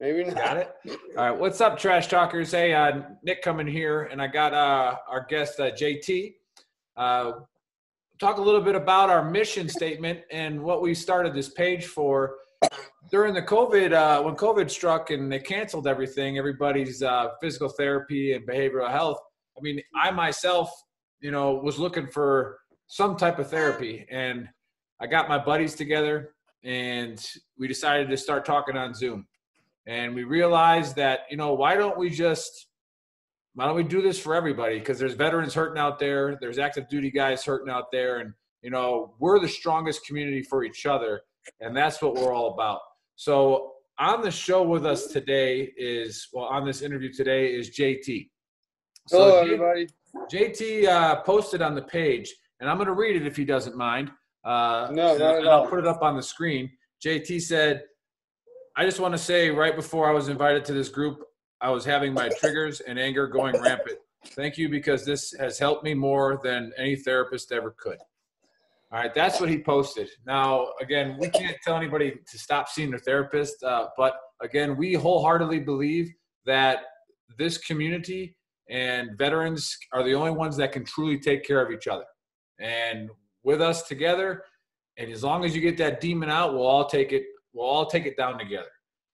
Maybe not. Got it. All right. What's up, trash talkers? Hey, uh, Nick coming here, and I got uh, our guest uh, JT. Uh, talk a little bit about our mission statement and what we started this page for. During the COVID, uh, when COVID struck and they canceled everything, everybody's uh, physical therapy and behavioral health. I mean, I myself, you know, was looking for some type of therapy, and I got my buddies together, and we decided to start talking on Zoom. And we realized that you know why don't we just why don't we do this for everybody? Because there's veterans hurting out there there's active duty guys hurting out there and you know we're the strongest community for each other and that's what we're all about. So on the show with us today is well on this interview today is jt so Hello, everybody. jt uh, posted on the page and i'm going to read it if he doesn't mind uh, No, and- not i'll put it up on the screen jt said I just want to say right before I was invited to this group, I was having my triggers and anger going rampant. Thank you because this has helped me more than any therapist ever could. All right, that's what he posted. Now, again, we can't tell anybody to stop seeing their therapist, uh, but again, we wholeheartedly believe that this community and veterans are the only ones that can truly take care of each other. And with us together, and as long as you get that demon out, we'll all take it. We'll all take it down together.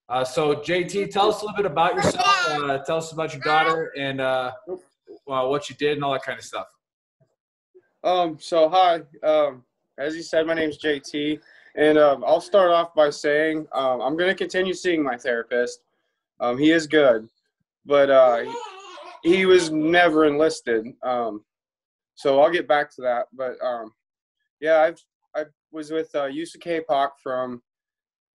Uh, so, JT, tell us a little bit about yourself. Uh, tell us about your daughter and uh, well, what you did and all that kind of stuff. Um, so hi. Um, as you said, my name's JT, and um, I'll start off by saying um, I'm going to continue seeing my therapist. Um, he is good, but uh, he, he was never enlisted. Um, so I'll get back to that. But um, yeah, I've I was with uh, USACAPOC from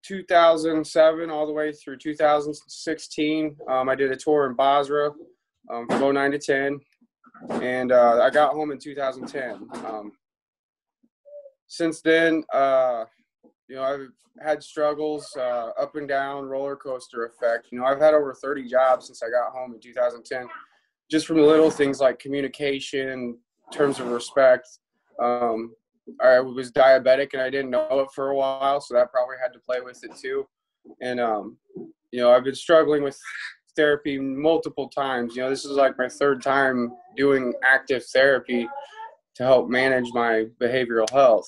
2007 all the way through 2016. Um, I did a tour in Basra um, from 09 to 10 and uh, I got home in 2010. Um, since then, uh, you know, I've had struggles, uh, up and down, roller coaster effect. You know, I've had over 30 jobs since I got home in 2010, just from little things like communication, terms of respect. Um, I was diabetic and I didn't know it for a while, so that probably had to play with it too. And um, you know, I've been struggling with therapy multiple times. You know, this is like my third time doing active therapy to help manage my behavioral health.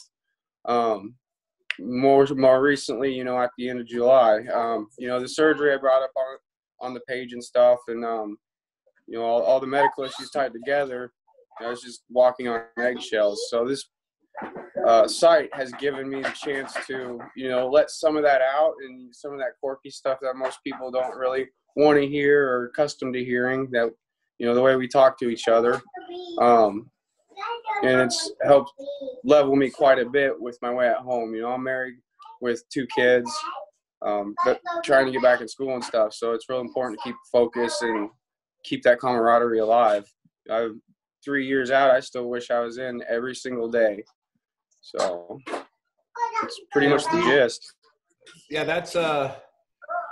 Um, more more recently, you know, at the end of July, um, you know, the surgery I brought up on on the page and stuff, and um, you know, all, all the medical issues tied together. I was just walking on eggshells. So this uh, site has given me the chance to, you know, let some of that out and some of that quirky stuff that most people don't really want to hear or accustomed to hearing. That, you know, the way we talk to each other, um, and it's helped level me quite a bit with my way at home. You know, I'm married with two kids, um, but trying to get back in school and stuff. So it's real important to keep focus and keep that camaraderie alive. I, three years out, I still wish I was in every single day. So it's pretty much the gist. Yeah, that's uh,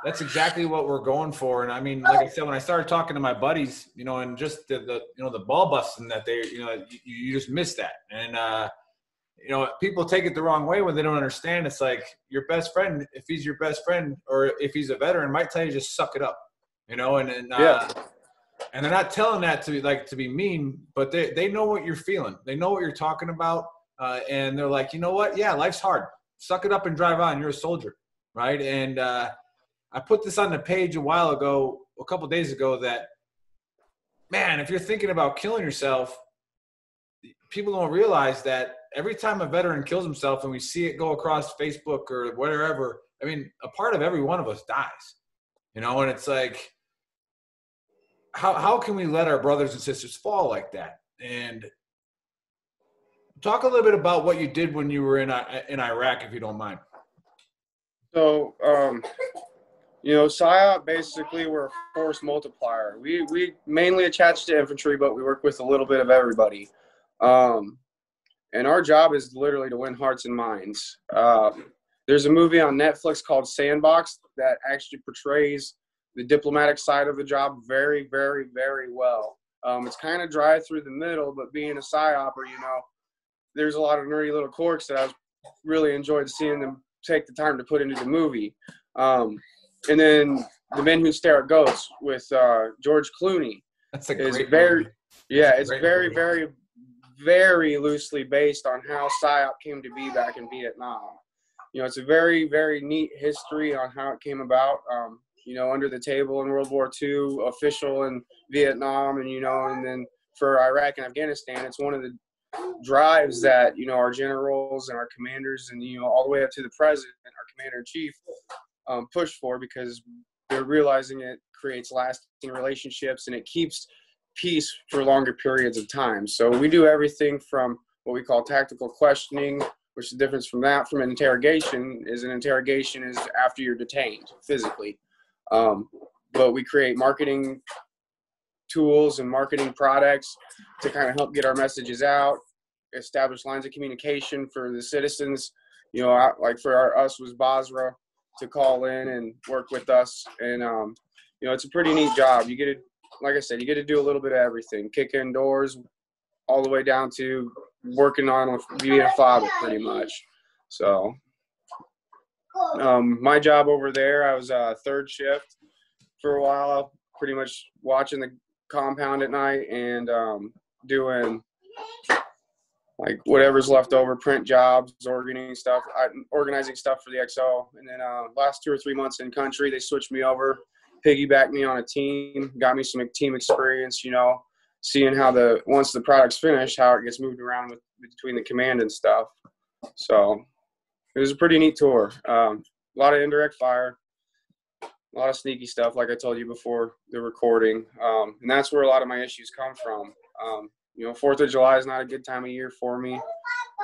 that's exactly what we're going for. And I mean, like I said, when I started talking to my buddies, you know, and just the, the you know the ball busting that they, you know, you, you just miss that. And uh, you know, people take it the wrong way when they don't understand. It's like your best friend, if he's your best friend, or if he's a veteran, might tell you just suck it up, you know. And and uh, Yeah. and they're not telling that to be like to be mean, but they they know what you're feeling. They know what you're talking about, uh, and they're like, you know what? Yeah, life's hard. Suck it up and drive on. You're a soldier, right? And uh, I put this on the page a while ago, a couple days ago, that man, if you're thinking about killing yourself, people don't realize that every time a veteran kills himself and we see it go across Facebook or wherever, I mean, a part of every one of us dies, you know, and it's like, how, how can we let our brothers and sisters fall like that? And talk a little bit about what you did when you were in, in Iraq, if you don't mind. So, um, you know, PSYOP basically we're a force multiplier. We we mainly attach to infantry, but we work with a little bit of everybody. Um, and our job is literally to win hearts and minds. Um, there's a movie on Netflix called Sandbox that actually portrays the diplomatic side of the job very, very, very well. Um, it's kind of dry through the middle, but being a PSYOPer, you know, there's a lot of nerdy little quirks that I really enjoyed seeing them take the time to put into the movie. Um, and then The Men Who Stare at Goats with uh, George Clooney. That's a great very movie. yeah, it's Great very movie. very very loosely based on how PSYOP came to be back in Vietnam. You know, it's a very very neat history on how it came about. Um, you know, under the table in World War II, official in Vietnam, and you know, and then for Iraq and Afghanistan, it's one of the drives that you know our generals and our commanders and you know all the way up to the president, our commander in chief, um, push for because they're realizing it creates lasting relationships and it keeps peace for longer periods of time. So we do everything from what we call tactical questioning, which the difference from that from an interrogation is an interrogation is after you're detained physically. Um, but we create marketing tools and marketing products to kind of help get our messages out, establish lines of communication for the citizens. You know, I- like for our, us was Basra to call in and work with us, and um, you know, it's a pretty neat job. You get to, like I said, you get to do a little bit of everything, kick in doors, all the way down to working on being a father, pretty much. So, um, my job over there, I was uh, third shift for a while, pretty much watching the compound at night and um, doing like whatever's left over, print jobs, organizing stuff, organizing stuff for the XO. And then uh, last two or three months in country, they switched me over, piggybacked me on a team, got me some team experience. You know, seeing how the once the product's finished, how it gets moved around with between the command and stuff. So it was a pretty neat tour. Um, a lot of indirect fire, a lot of sneaky stuff, like I told you before the recording, um, and that's where a lot of my issues come from. Um, you know, Fourth of July is not a good time of year for me.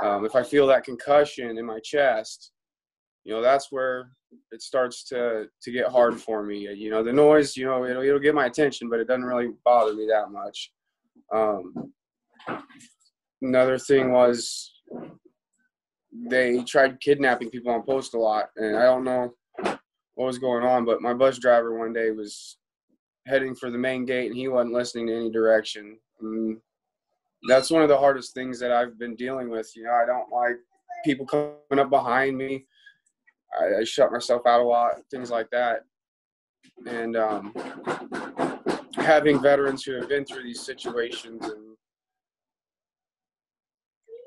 Um, if I feel that concussion in my chest, you know, that's where it starts to to get hard for me. You know, the noise, you know, it'll it'll get my attention, but it doesn't really bother me that much. Um, another thing was they tried kidnapping people on post a lot, and I don't know what was going on, but my bus driver one day was heading for the main gate, and he wasn't listening to any direction. And that's one of the hardest things that I've been dealing with. You know, I don't like people coming up behind me. I, I shut myself out a lot, things like that. And um, having veterans who have been through these situations and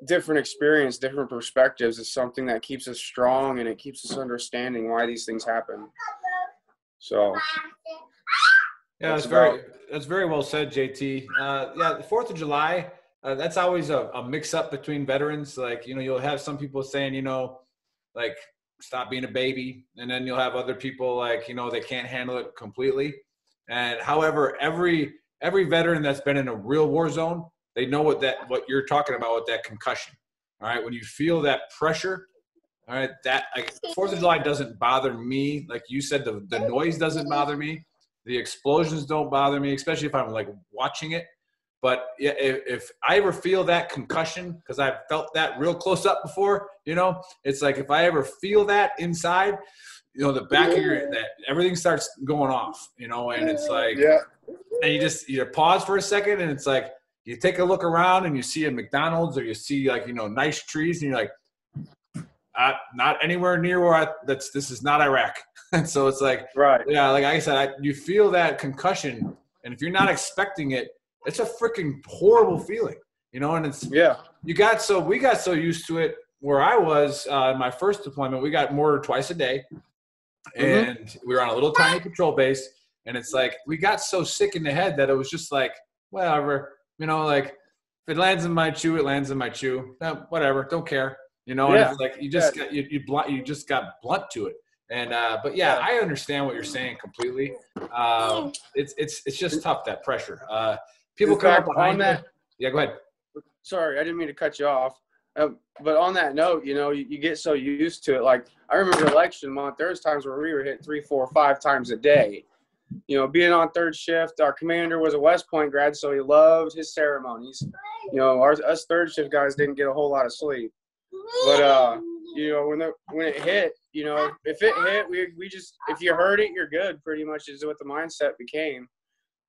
different experience, different perspectives is something that keeps us strong and it keeps us understanding why these things happen. So Yeah, That's that's very that's very well said, JT. Uh, yeah, the Fourth of July. Uh, that's always a, a mix up between veterans. Like you know, you'll have some people saying, you know, like stop being a baby, and then you'll have other people like you know they can't handle it completely. And however, every every veteran that's been in a real war zone, they know what that what you're talking about with that concussion. All right, when you feel that pressure, all right, that like Fourth of July doesn't bother me. Like you said, the the noise doesn't bother me. The explosions don't bother me, especially if I'm like watching it. But yeah, if, if I ever feel that concussion, because I've felt that real close up before, you know, it's like if I ever feel that inside, you know, the back of your that everything starts going off, you know, and it's like, yeah, and you just you pause for a second, and it's like you take a look around and you see a McDonald's or you see like you know nice trees, and you're like, uh, not anywhere near where I. That's this is not Iraq, and so it's like right. yeah, like I said, I, you feel that concussion, and if you're not expecting it, it's a freaking horrible feeling, you know. And it's Yeah, you got so we got so used to it. Where I was uh, in my first deployment, we got mortared twice a day, and we were on a little tiny patrol base. And it's like we got so sick in the head that it was just like whatever, you know, like if it lands in my chew, it lands in my chew. Eh, whatever, don't care, you know. And Yeah. it's like you just got you you, blunt, you just got blunt to it. And uh, but yeah, I understand what you're saying completely. Uh, it's it's it's just tough that pressure. Uh, people In come fact, up behind on you. that- Yeah, go ahead. sorry, I didn't mean to cut you off. Um, but on that note, you know, you, you get so used to it. Like I remember election month, there was times where we were hit three, four, five times a day. You know, being on third shift, our commander was a West Point grad, so he loved his ceremonies. You know, our, us third shift guys didn't get a whole lot of sleep. But uh, you know, when the when it hit, you know, if it hit, we we just if you heard it, you're good. Pretty much is what the mindset became.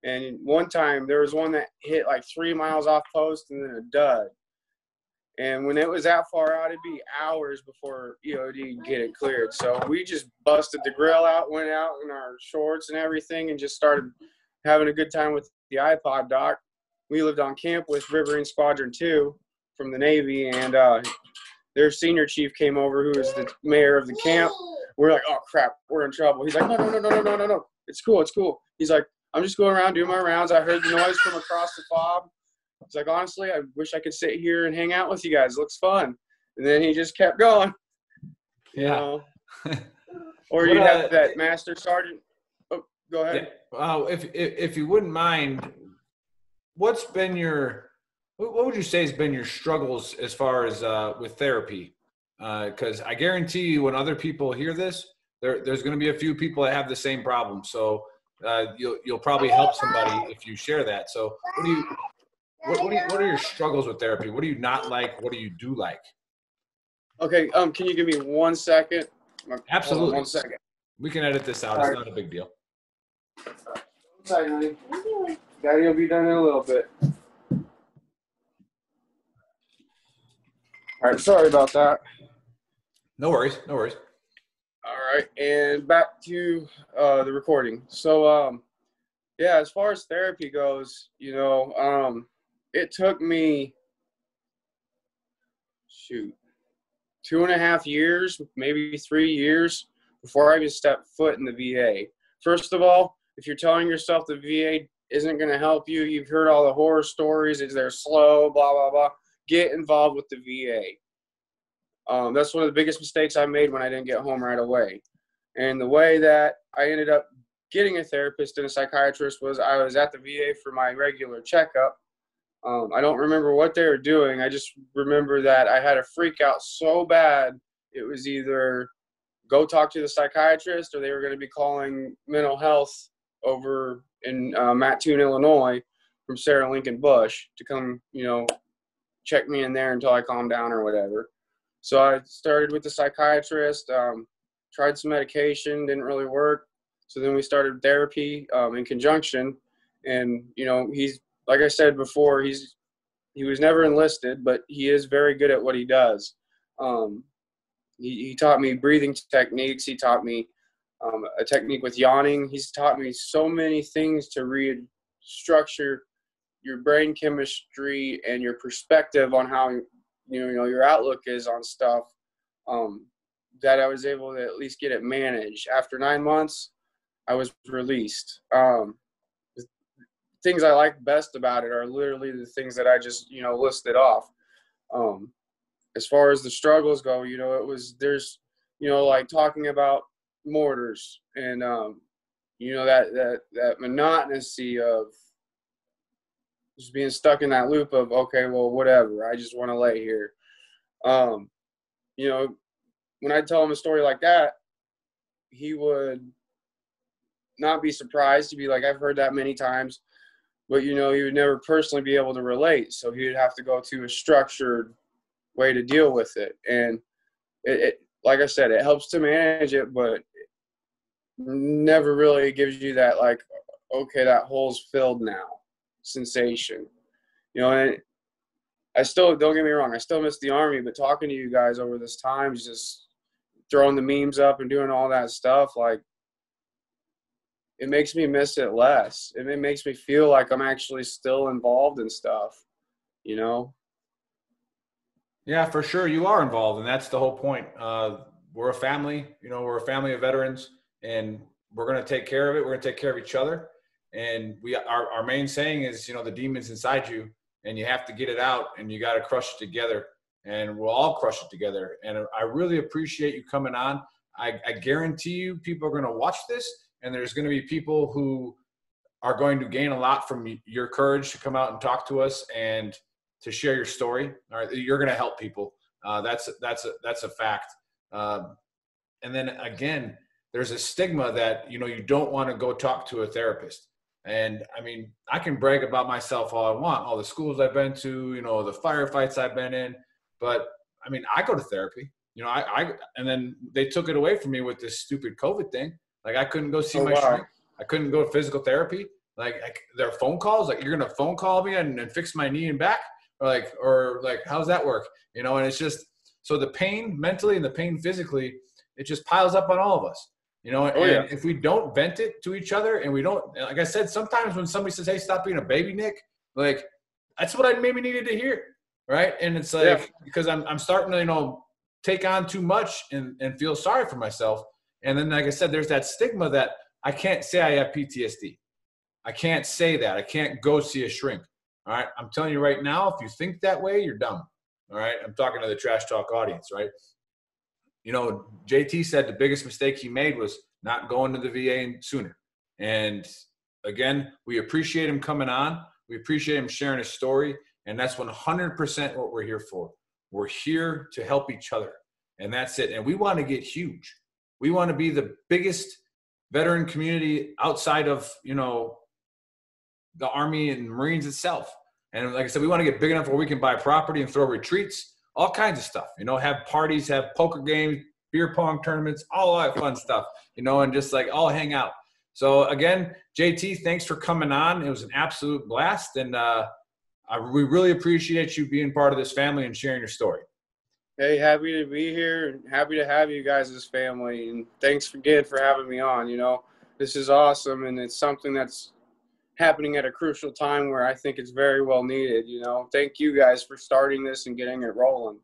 And one time there was one that hit like three miles off post and then a dud. And when it was that far out, it'd be hours before EOD get it cleared. So we just busted the grill out, went out in our shorts and everything, and just started having a good time with the iPod dock. We lived on camp with Riverine Squadron 2 from the Navy, and uh, their senior chief came over, who was the mayor of the camp. We're like, oh crap, we're in trouble. He's like, no, no, no, no, no, no, no, it's cool, it's cool. He's like, I'm just going around doing my rounds. I heard the noise from across the fob. He's like, honestly, I wish I could sit here and hang out with you guys. It looks fun. And then he just kept going. Yeah. You know? or you have uh, that master sergeant. Oh, go ahead. Yeah. Uh, if, if if you wouldn't mind, what's been your what would you say has been your struggles as far as uh, with therapy? Because I guarantee you, when other people hear this, there there's going to be a few people that have the same problem. So uh, you'll you'll probably help somebody if you share that. So what do you what what, you, what are your struggles with therapy? What do you not like? What do you do like? Okay. Um, can you give me one second? Hold on Absolutely. One second. We can edit this out. It's not a big deal. One second, honey. Daddy will be done in a little bit. All right. Sorry about that. No worries. No worries. All right, and back to uh, the recording. So, um, yeah, as far as therapy goes, you know, um, it took me shoot two and a half years, maybe three years before I even stepped foot in the VA. First of all, if you're telling yourself the VA isn't going to help you, you've heard all the horror stories, is they're slow, blah blah blah. Get involved with the VA. Um, that's one of the biggest mistakes I made when I didn't get home right away. And the way that I ended up getting a therapist and a psychiatrist was I was at the VA for my regular checkup. Um, I don't remember what they were doing. I just remember that I had a freak out so bad it was either go talk to the psychiatrist or they were going to be calling mental health over in uh, Mattoon, Illinois from Sarah Lincoln Bush to come, you know, check me in there until I calm down or whatever. So I started with the psychiatrist, um, tried some medication, didn't really work. So then we started therapy um, in conjunction. And, you know, he's, like I said before, he's, he was never enlisted, but he is very good at what he does. Um, he, he taught me breathing techniques. He taught me um, a technique with yawning. He's taught me so many things to restructure your brain chemistry and your perspective on how you know, your outlook is on stuff um, that I was able to at least get it managed. After nine months, I was released. Um, things I like best about it are literally the things that I just you know listed off. Um, as far as the struggles go, you know, it was there's you know like talking about mortars and um, you know that that that monotonousy of just being stuck in that loop of okay, well, whatever. I just want to lay here. Um, you know, when I tell him a story like that, he would not be surprised to be like, I've heard that many times, but you know, he would never personally be able to relate. So he would have to go to a structured way to deal with it. And it, it like I said, it helps to manage it, but never really gives you that like, okay, that hole's filled now sensation. You know, and I still don't get me wrong, I still miss the army, but talking to you guys over this time, just throwing the memes up and doing all that stuff, like it makes me miss it less. It makes me feel like I'm actually still involved in stuff, you know? Yeah, for sure. You are involved, and that's the whole point. Uh, we're a family, you know, we're a family of veterans, and we're going to take care of it. We're going to take care of each other. And we, our, our main saying is, you know, the demons inside you, and you have to get it out, and you got to crush it together. And we'll all crush it together. And I really appreciate you coming on. I, I guarantee you, people are going to watch this, and there's going to be people who are going to gain a lot from your courage to come out and talk to us and to share your story. All right, you're going to help people. Uh, that's that's a, that's a fact. Um, and then again, there's a stigma that you know you don't want to go talk to a therapist. And I mean, I can brag about myself all I want, all the schools I've been to, you know, the firefights I've been in. But I mean, I go to therapy. You know, I, I and then they took it away from me with this stupid COVID thing. Like I couldn't go see Oh, my wow. shrink. I couldn't go to physical therapy. Like, like their phone calls, like you're gonna phone call me and, and fix my knee and back. or like or like how's that work you know and it's just so the pain mentally and the pain physically it just piles up on all of us you know Oh, and yeah. if we don't vent it to each other and we don't like i said sometimes when somebody says hey stop being a baby nick like that's what i maybe needed to hear right and it's like Yeah. because i'm, I'm starting to you know take on too much and, and feel sorry for myself and then like i said there's that stigma that i can't say i have ptsd i can't say that i can't go see a shrink all right i'm telling you right now if you think that way you're dumb all right i'm talking to the trash talk audience right you know, JT said the biggest mistake he made was not going to the VA sooner. And again, we appreciate him coming on. We appreciate him sharing his story. And that's 100% what we're here for. We're here to help each other. And that's it. And we want to get huge. We want to be the biggest veteran community outside of, you know, the Army and Marines itself. And like I said, we want to get big enough where we can buy property and throw retreats all kinds of stuff. You know, have parties, have poker games, beer pong tournaments, all that fun stuff. You know, and just like all hang out. So again, JT, thanks for coming on. It was an absolute blast, and uh, I, we really appreciate you being part of this family and sharing your story. Hey, happy to be here and happy to have you guys as family. And thanks again for having me on. You know, this is awesome and it's something that's happening at a crucial time where I think it's very well needed. You know, thank you guys for starting this and getting it rolling.